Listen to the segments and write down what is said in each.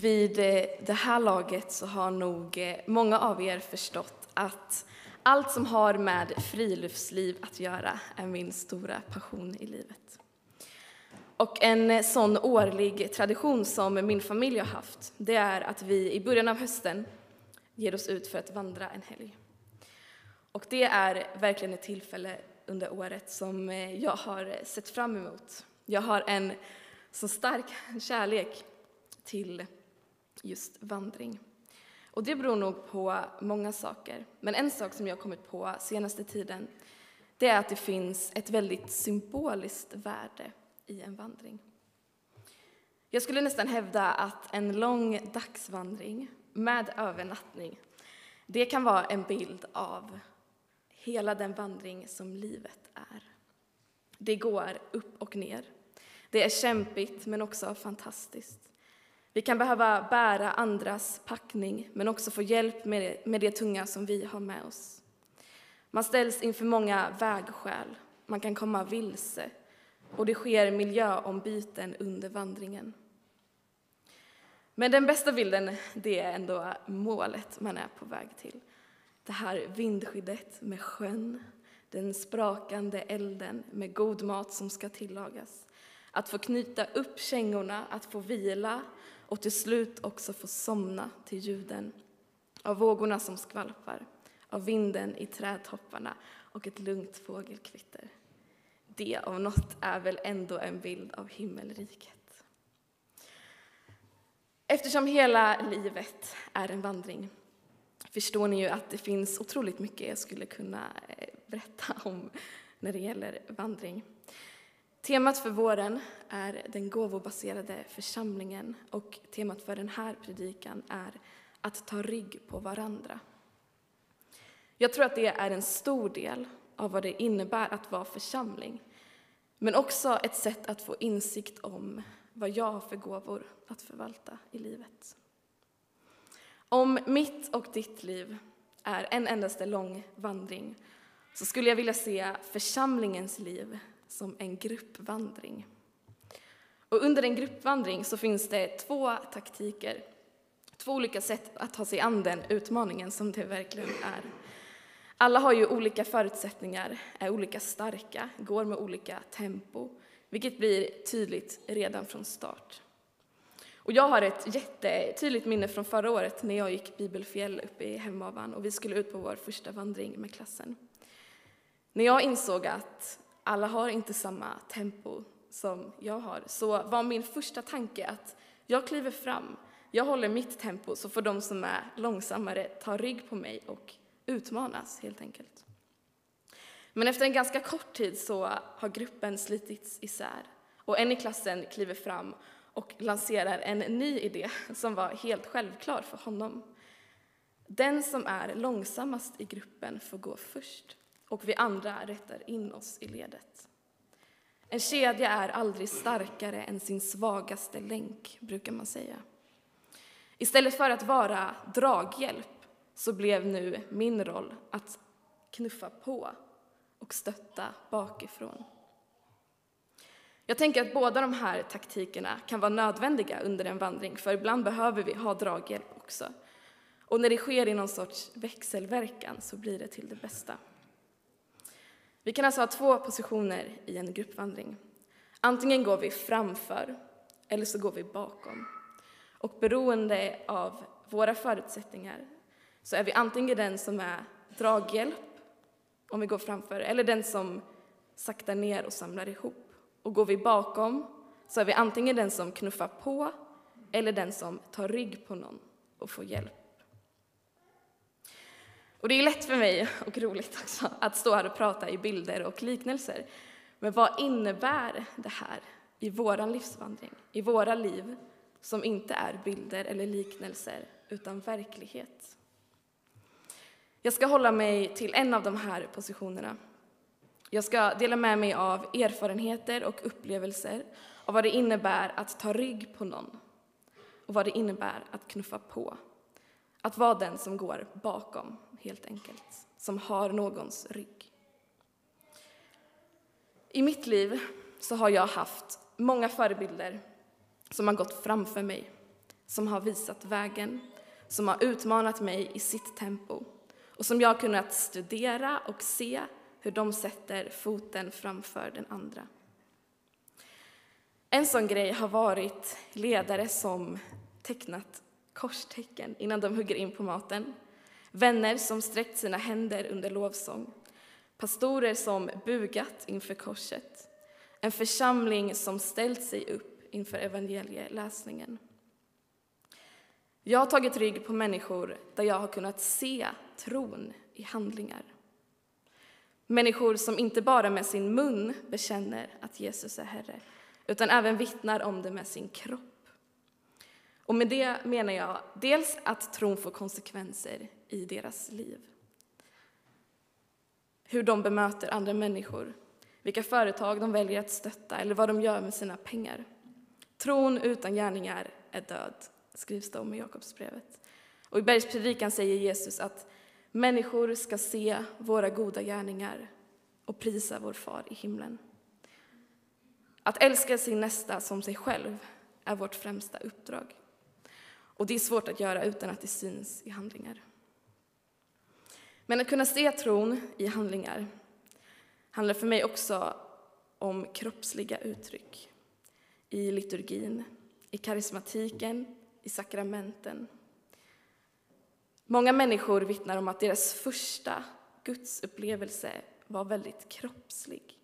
Vid eh, det här laget så har nog eh, många av er förstått att allt som har med friluftsliv att göra är min stora passion i livet. Och en eh, sån årlig tradition som min familj har haft, det är att vi i början av hösten ger oss ut för att vandra en helg. Och det är verkligen ett tillfälle under året som jag har sett fram emot. Jag har en så stark kärlek till just vandring. Och det beror nog på många saker. Men en sak som jag har kommit på senaste tiden, det är att det finns ett väldigt symboliskt värde i en vandring. Jag skulle nästan hävda att en lång dagsvandring med övernattning, det kan vara en bild av hela den vandring som livet är. Det går upp och ner. Det är kämpigt men också fantastiskt. Vi kan behöva bära andras packning, men också få hjälp med det, med det tunga som vi har med oss. Man ställs inför många vägskäl, man kan komma vilse och det sker miljöombyten under vandringen. Men den bästa bilden det är ändå målet man är på väg till. Det här vindskyddet med sjön, den sprakande elden med god mat som ska tillagas. Att få knyta upp kängorna, att få vila och till slut också få somna till ljuden av vågorna som skvalpar, av vinden i trädtopparna och ett lugnt fågelkvitter. Det om något är väl ändå en bild av himmelriket. Eftersom hela livet är en vandring förstår ni ju att det finns otroligt mycket jag skulle kunna eh, berätta om när det gäller vandring. Temat för våren är den gåvobaserade församlingen och temat för den här predikan är att ta rygg på varandra. Jag tror att det är en stor del av vad det innebär att vara församling, men också ett sätt att få insikt om vad jag har för gåvor att förvalta i livet. Om mitt och ditt liv är en endaste lång vandring så skulle jag vilja se församlingens liv som en gruppvandring. Och under en gruppvandring så finns det två taktiker, två olika sätt att ta sig an den utmaningen som det verkligen är. Alla har ju olika förutsättningar, är olika starka, går med olika tempo, vilket blir tydligt redan från start. Och jag har ett jättetydligt minne från förra året när jag gick bibelfjäll uppe i Hemavan och vi skulle ut på vår första vandring med klassen. När jag insåg att alla har inte samma tempo som jag har, så var min första tanke att jag kliver fram, jag håller mitt tempo, så får de som är långsammare ta rygg på mig och utmanas helt enkelt. Men efter en ganska kort tid så har gruppen slitits isär och en i klassen kliver fram och lanserar en ny idé som var helt självklar för honom. Den som är långsammast i gruppen får gå först och vi andra rättar in oss i ledet. En kedja är aldrig starkare än sin svagaste länk, brukar man säga. Istället för att vara draghjälp så blev nu min roll att knuffa på och stötta bakifrån. Jag tänker att båda de här taktikerna kan vara nödvändiga under en vandring, för ibland behöver vi ha draghjälp också. Och när det sker i någon sorts växelverkan så blir det till det bästa. Vi kan alltså ha två positioner i en gruppvandring. Antingen går vi framför eller så går vi bakom. Och beroende av våra förutsättningar så är vi antingen den som är draghjälp om vi går framför eller den som saktar ner och samlar ihop. Och går vi bakom så är vi antingen den som knuffar på eller den som tar rygg på någon och får hjälp. Och det är lätt för mig, och roligt också, att stå här och prata i bilder och liknelser. Men vad innebär det här i vår livsvandring, i våra liv, som inte är bilder eller liknelser, utan verklighet? Jag ska hålla mig till en av de här positionerna. Jag ska dela med mig av erfarenheter och upplevelser av vad det innebär att ta rygg på någon och vad det innebär att knuffa på. Att vara den som går bakom helt enkelt, som har någons rygg. I mitt liv så har jag haft många förebilder som har gått framför mig. som har visat vägen, som har utmanat mig i sitt tempo och som jag har kunnat studera och se hur de sätter foten framför den andra. En sån grej har varit ledare som tecknat korstecken innan de hugger in på maten, vänner som sträckt sina händer under lovsång, pastorer som bugat inför korset, en församling som ställt sig upp inför evangelieläsningen. Jag har tagit rygg på människor där jag har kunnat se tron i handlingar. Människor som inte bara med sin mun bekänner att Jesus är Herre, utan även vittnar om det med sin kropp. Och med det menar jag dels att tron får konsekvenser i deras liv. Hur de bemöter andra människor, vilka företag de väljer att stötta eller vad de gör med sina pengar. Tron utan gärningar är död, skrivs det om i Jakobsbrevet. Och i bergspredikan säger Jesus att människor ska se våra goda gärningar och prisa vår far i himlen. Att älska sin nästa som sig själv är vårt främsta uppdrag. Och det är svårt att göra utan att det syns i handlingar. Men att kunna se tron i handlingar handlar för mig också om kroppsliga uttryck i liturgin, i karismatiken, i sakramenten. Många människor vittnar om att deras första gudsupplevelse var väldigt kroppslig.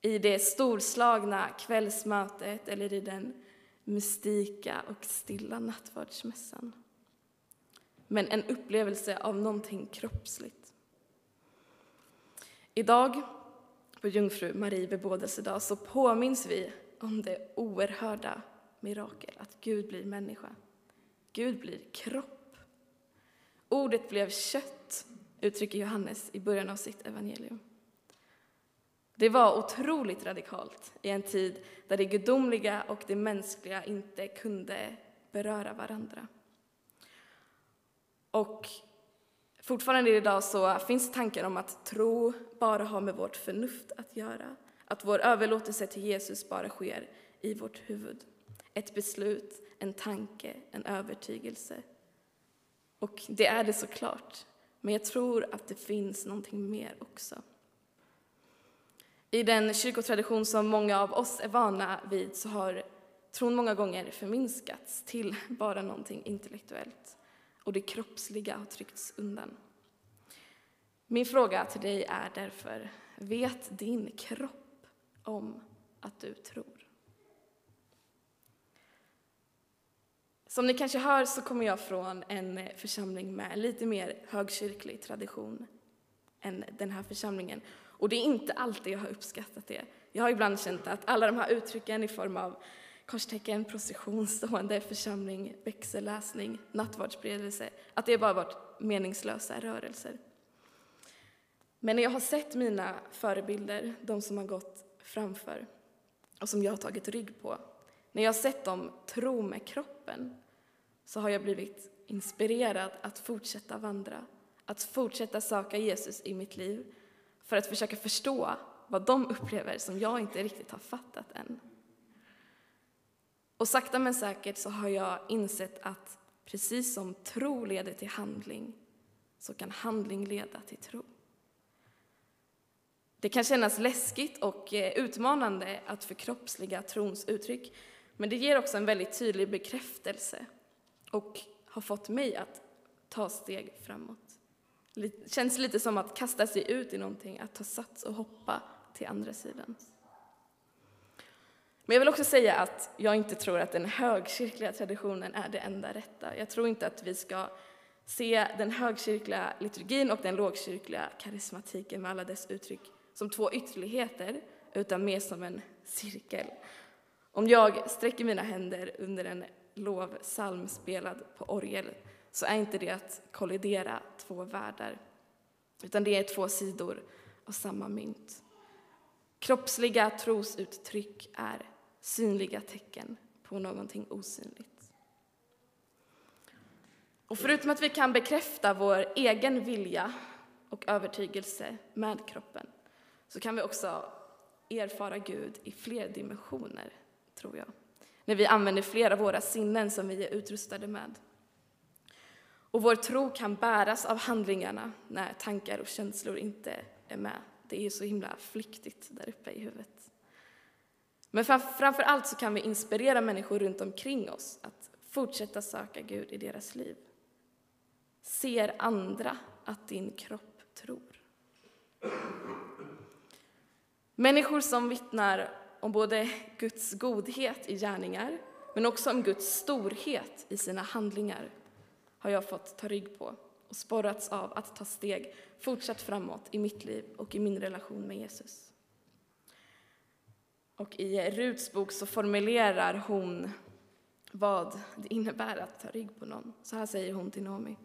I det storslagna kvällsmötet eller i den mystika och stilla nattvardsmässan. Men en upplevelse av någonting kroppsligt. Idag, på Jungfru Marie bebådelsedag, så påminns vi om det oerhörda mirakel att Gud blir människa. Gud blir kropp. Ordet blev kött, uttrycker Johannes i början av sitt evangelium. Det var otroligt radikalt i en tid där det gudomliga och det mänskliga inte kunde beröra varandra. Och fortfarande idag så finns tankar om att tro bara har med vårt förnuft att göra. Att vår överlåtelse till Jesus bara sker i vårt huvud. Ett beslut, en tanke, en övertygelse. Och det är det såklart, men jag tror att det finns någonting mer också. I den kyrkotradition som många av oss är vana vid så har tron många gånger förminskats till bara någonting intellektuellt och det kroppsliga har tryckts undan. Min fråga till dig är därför, vet din kropp om att du tror? Som ni kanske hör så kommer jag från en församling med lite mer högkyrklig tradition än den här församlingen. Och det är inte alltid jag har uppskattat det. Jag har ibland känt att alla de här uttrycken i form av korstecken, procession, stående, församling, växelläsning, nattvardsberedelse, att det bara varit meningslösa rörelser. Men när jag har sett mina förebilder, de som har gått framför och som jag har tagit rygg på, när jag har sett dem tro med kroppen, så har jag blivit inspirerad att fortsätta vandra, att fortsätta söka Jesus i mitt liv för att försöka förstå vad de upplever som jag inte riktigt har fattat än. Och sakta men säkert så har jag insett att precis som tro leder till handling så kan handling leda till tro. Det kan kännas läskigt och eh, utmanande att förkroppsliga trons uttryck men det ger också en väldigt tydlig bekräftelse och har fått mig att ta steg framåt. Det känns lite som att kasta sig ut i någonting, att ta sats och hoppa till andra sidan. Men jag vill också säga att jag inte tror att den högkyrkliga traditionen är det enda rätta. Jag tror inte att vi ska se den högkyrkliga liturgin och den lågkyrkliga karismatiken med alla dess uttryck som två ytterligheter, utan mer som en cirkel. Om jag sträcker mina händer under en lovsalm spelad på orgel så är inte det att kollidera två världar, utan det är två sidor av samma mynt. Kroppsliga trosuttryck är synliga tecken på någonting osynligt. Och förutom att vi kan bekräfta vår egen vilja och övertygelse med kroppen så kan vi också erfara Gud i fler dimensioner, tror jag. när vi använder fler av våra sinnen som vi är utrustade med. Och vår tro kan bäras av handlingarna när tankar och känslor inte är med. Det är så himla flyktigt där uppe i huvudet. Men framför allt så kan vi inspirera människor runt omkring oss att fortsätta söka Gud i deras liv. Ser andra att din kropp tror? Människor som vittnar om både Guds godhet i gärningar men också om Guds storhet i sina handlingar har jag fått ta rygg på och sporrats av att ta steg fortsatt framåt i mitt liv och i min relation med Jesus. Och i Ruts bok så formulerar hon vad det innebär att ta rygg på någon. Så här säger hon till Naomi.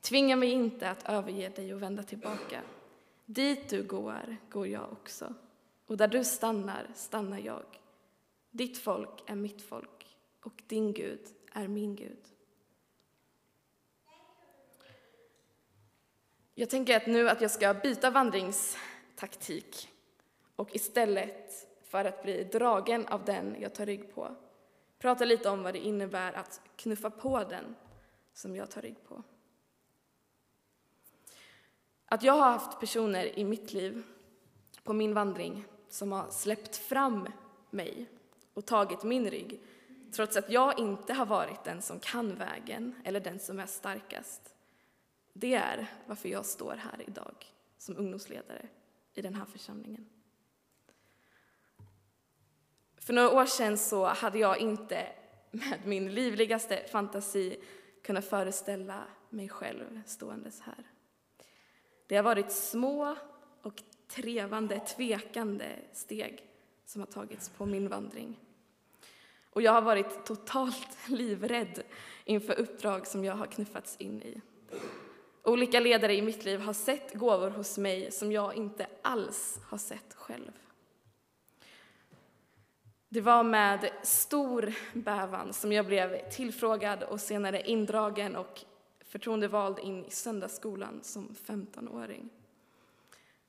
Tvinga mig inte att överge dig och vända tillbaka. Dit du går, går jag också. Och där du stannar, stannar jag. Ditt folk är mitt folk och din Gud är min Gud. Jag tänker att nu att jag ska byta vandringstaktik och istället för att bli dragen av den jag tar rygg på prata lite om vad det innebär att knuffa på den som jag tar rygg på. Att jag har haft personer i mitt liv, på min vandring, som har släppt fram mig och tagit min rygg trots att jag inte har varit den som kan vägen eller den som är starkast. Det är varför jag står här idag som ungdomsledare i den här församlingen. För några år sedan så hade jag inte med min livligaste fantasi kunnat föreställa mig själv ståendes här. Det har varit små och trevande, tvekande steg som har tagits på min vandring. Och jag har varit totalt livrädd inför uppdrag som jag har knuffats in i. Olika ledare i mitt liv har sett gåvor hos mig som jag inte alls har sett själv. Det var med stor bävan som jag blev tillfrågad och senare indragen och förtroendevald in i söndagsskolan som 15-åring.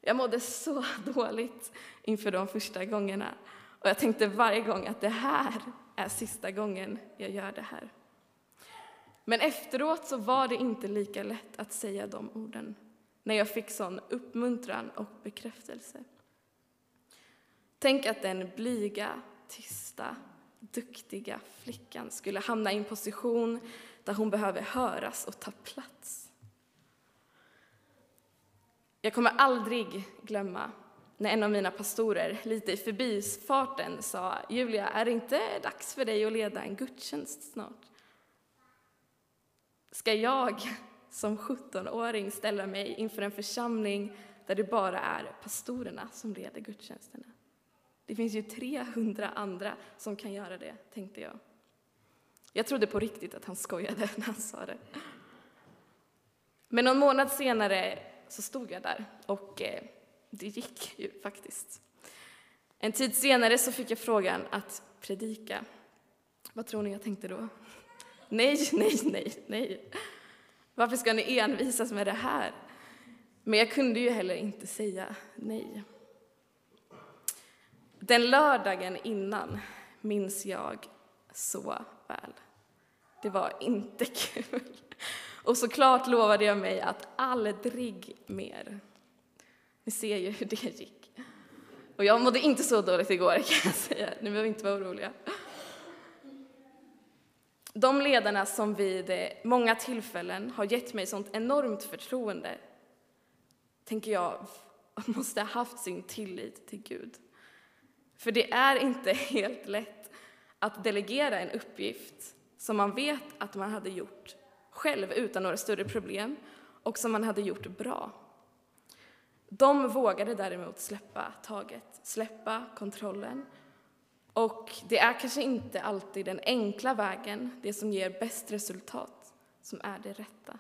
Jag mådde så dåligt inför de första gångerna och jag tänkte varje gång att det här är sista gången jag gör det här. Men efteråt så var det inte lika lätt att säga de orden när jag fick sån uppmuntran och bekräftelse. Tänk att den blyga, tysta, duktiga flickan skulle hamna i en position där hon behöver höras och ta plats. Jag kommer aldrig glömma när en av mina pastorer lite i förbifarten sa Julia, är det inte dags för dig att leda en gudstjänst snart? Ska jag som 17-åring ställa mig inför en församling där det bara är pastorerna som leder gudstjänsterna? Det finns ju 300 andra som kan göra det, tänkte jag. Jag trodde på riktigt att han skojade när han sa det. Men någon månad senare så stod jag där och eh, det gick ju faktiskt. En tid senare så fick jag frågan att predika. Vad tror ni jag tänkte då? Nej, nej, nej, nej. Varför ska ni envisas med det här? Men jag kunde ju heller inte säga nej. Den lördagen innan minns jag så väl. Det var inte kul. Och såklart lovade jag mig att aldrig mer. Ni ser ju hur det gick. Och jag mådde inte så dåligt igår kan jag säga. Ni behöver inte vara oroliga. De ledarna som vid eh, många tillfällen har gett mig sånt enormt förtroende tänker jag måste ha haft sin tillit till Gud. För det är inte helt lätt att delegera en uppgift som man vet att man hade gjort själv utan några större problem och som man hade gjort bra. De vågade däremot släppa taget, släppa kontrollen. Och det är kanske inte alltid den enkla vägen, det som ger bäst resultat, som är det rätta.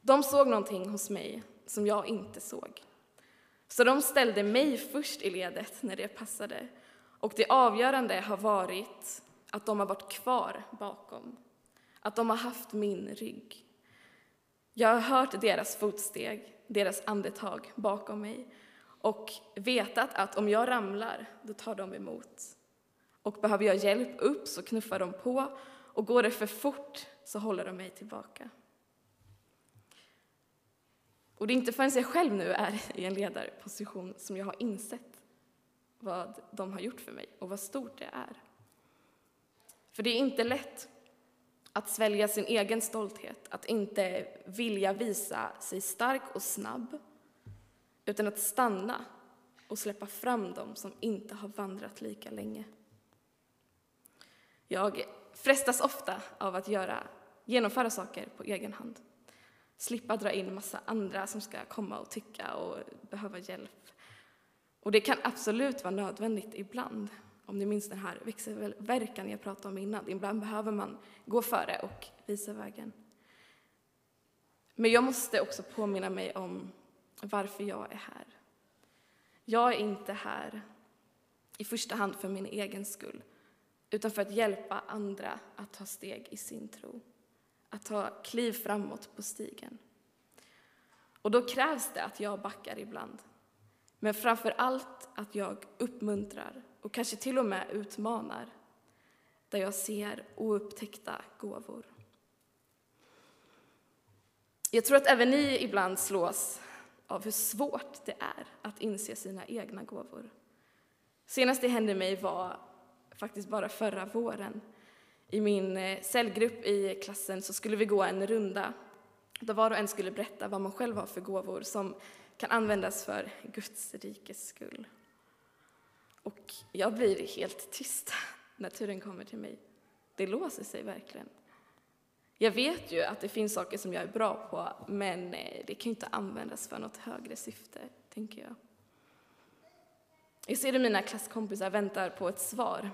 De såg någonting hos mig som jag inte såg. Så de ställde mig först i ledet när det passade. Och det avgörande har varit att de har varit kvar bakom. Att de har haft min rygg. Jag har hört deras fotsteg, deras andetag bakom mig och vetat att om jag ramlar, då tar de emot. Och behöver jag hjälp upp så knuffar de på och går det för fort så håller de mig tillbaka. Och det är inte förrän jag själv nu är i en ledarposition som jag har insett vad de har gjort för mig och vad stort det är. För det är inte lätt att svälja sin egen stolthet, att inte vilja visa sig stark och snabb, utan att stanna och släppa fram dem som inte har vandrat lika länge. Jag frestas ofta av att göra, genomföra saker på egen hand. Slippa dra in massa andra som ska komma och tycka och behöva hjälp. Och det kan absolut vara nödvändigt ibland. Om ni minns den här växelverkan jag pratade om innan. Ibland behöver man gå före och visa vägen. Men jag måste också påminna mig om varför jag är här. Jag är inte här i första hand för min egen skull, utan för att hjälpa andra att ta steg i sin tro, att ta kliv framåt på stigen. Och då krävs det att jag backar ibland, men framför allt att jag uppmuntrar och kanske till och med utmanar där jag ser oupptäckta gåvor. Jag tror att även ni ibland slås av hur svårt det är att inse sina egna gåvor. Senast det hände mig var faktiskt bara förra våren. I min eh, cellgrupp i klassen så skulle vi gå en runda där var och en skulle berätta vad man själv har för gåvor som kan användas för Guds rikes skull. Och jag blir helt tyst när turen kommer till mig. Det låser sig verkligen. Jag vet ju att det finns saker som jag är bra på, men eh, det kan ju inte användas för något högre syfte, tänker jag. Jag ser hur mina klasskompisar väntar på ett svar.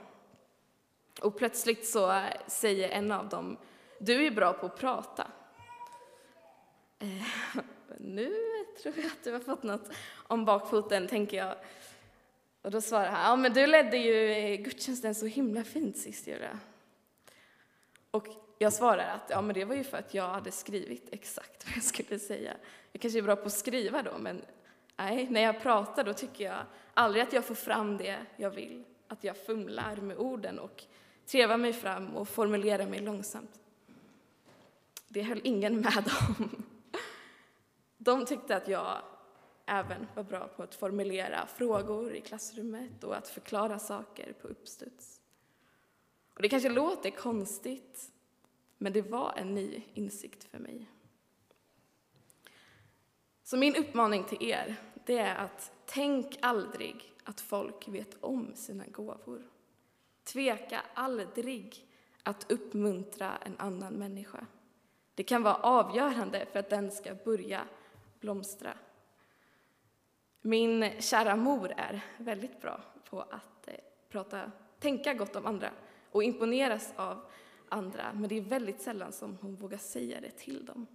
Och plötsligt så säger en av dem, du är bra på att prata. Eh, nu tror jag att du har fått något om bakfoten, tänker jag. Och då svarar han, ja men du ledde ju eh, gudstjänsten så himla fint sist, Julia. Och jag svarar att ja, men det var ju för att jag hade skrivit exakt vad jag skulle säga. Jag kanske är bra på att skriva då, men nej, när jag pratar då tycker jag aldrig att jag får fram det jag vill. Att jag fumlar med orden och trevar mig fram och formulerar mig långsamt. Det höll ingen med om. De tyckte att jag även var bra på att formulera frågor i klassrummet och att förklara saker på uppstuds. Och det kanske låter konstigt, men det var en ny insikt för mig. Så min uppmaning till er, det är att tänk aldrig att folk vet om sina gåvor. Tveka aldrig att uppmuntra en annan människa. Det kan vara avgörande för att den ska börja blomstra. Min kära mor är väldigt bra på att eh, prata, tänka gott om andra och imponeras av andra, men det är väldigt sällan som hon vågar säga det till dem.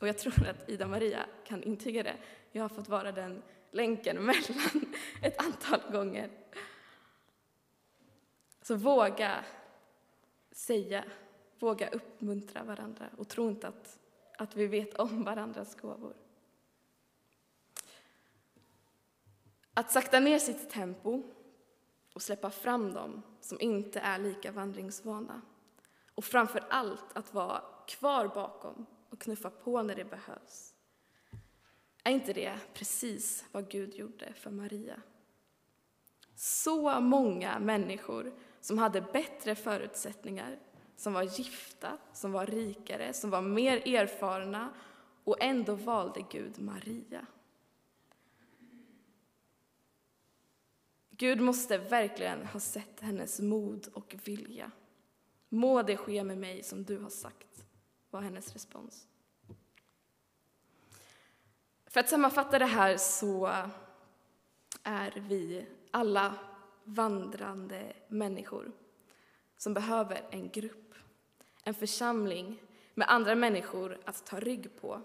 Och jag tror att Ida-Maria kan intyga det. Jag har fått vara den länken mellan ett antal gånger. Så våga säga, våga uppmuntra varandra och tro inte att, att vi vet om varandras gåvor. Att sakta ner sitt tempo och släppa fram dem som inte är lika vandringsvana. Och framför allt att vara kvar bakom och knuffa på när det behövs. Är inte det precis vad Gud gjorde för Maria? Så många människor som hade bättre förutsättningar, som var gifta, som var rikare, som var mer erfarna och ändå valde Gud Maria. Gud måste verkligen ha sett hennes mod och vilja. Må det ske med mig som du har sagt, var hennes respons. För att sammanfatta det här så är vi alla vandrande människor som behöver en grupp, en församling med andra människor att ta rygg på,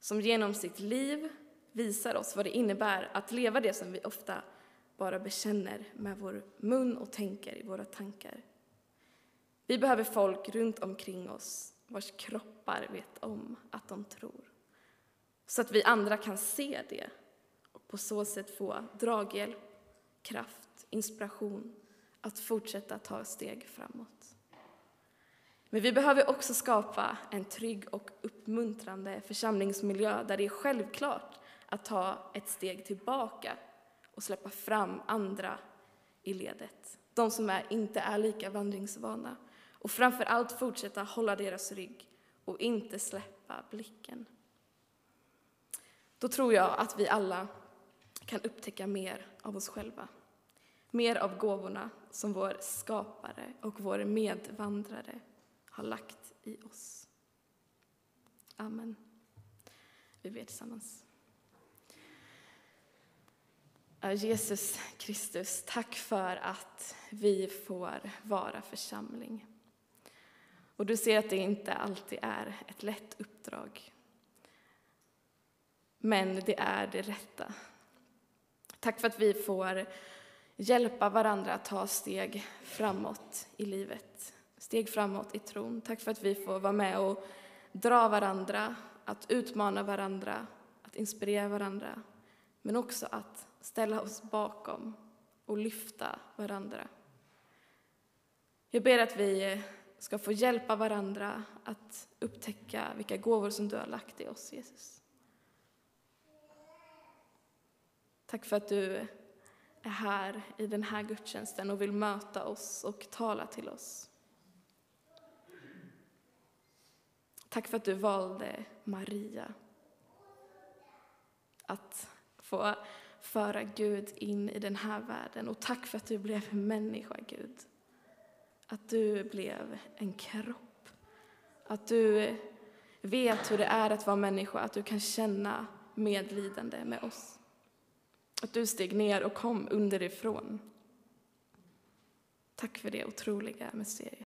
som genom sitt liv visar oss vad det innebär att leva det som vi ofta bara bekänner med vår mun och tänker i våra tankar. Vi behöver folk runt omkring oss vars kroppar vet om att de tror. Så att vi andra kan se det och på så sätt få draghjälp, kraft, inspiration att fortsätta ta steg framåt. Men vi behöver också skapa en trygg och uppmuntrande församlingsmiljö där det är självklart att ta ett steg tillbaka och släppa fram andra i ledet. De som är, inte är lika vandringsvana. Och framför allt fortsätta hålla deras rygg och inte släppa blicken. Då tror jag att vi alla kan upptäcka mer av oss själva. Mer av gåvorna som vår skapare och vår medvandrare har lagt i oss. Amen. Vi ber tillsammans. Jesus Kristus, tack för att vi får vara församling. Och du ser att det inte alltid är ett lätt uppdrag. Men det är det rätta. Tack för att vi får hjälpa varandra att ta steg framåt i livet. Steg framåt i tron. Tack för att vi får vara med och dra varandra, att utmana varandra, att inspirera varandra. Men också att ställa oss bakom och lyfta varandra. Jag ber att vi ska få hjälpa varandra att upptäcka vilka gåvor som du har lagt i oss, Jesus. Tack för att du är här i den här gudstjänsten och vill möta oss och tala till oss. Tack för att du valde Maria att få föra Gud in i den här världen. Och tack för att du blev människa, Gud. Att du blev en kropp. Att du vet hur det är att vara människa, att du kan känna medlidande med oss. Att du steg ner och kom underifrån. Tack för det otroliga mysteriet.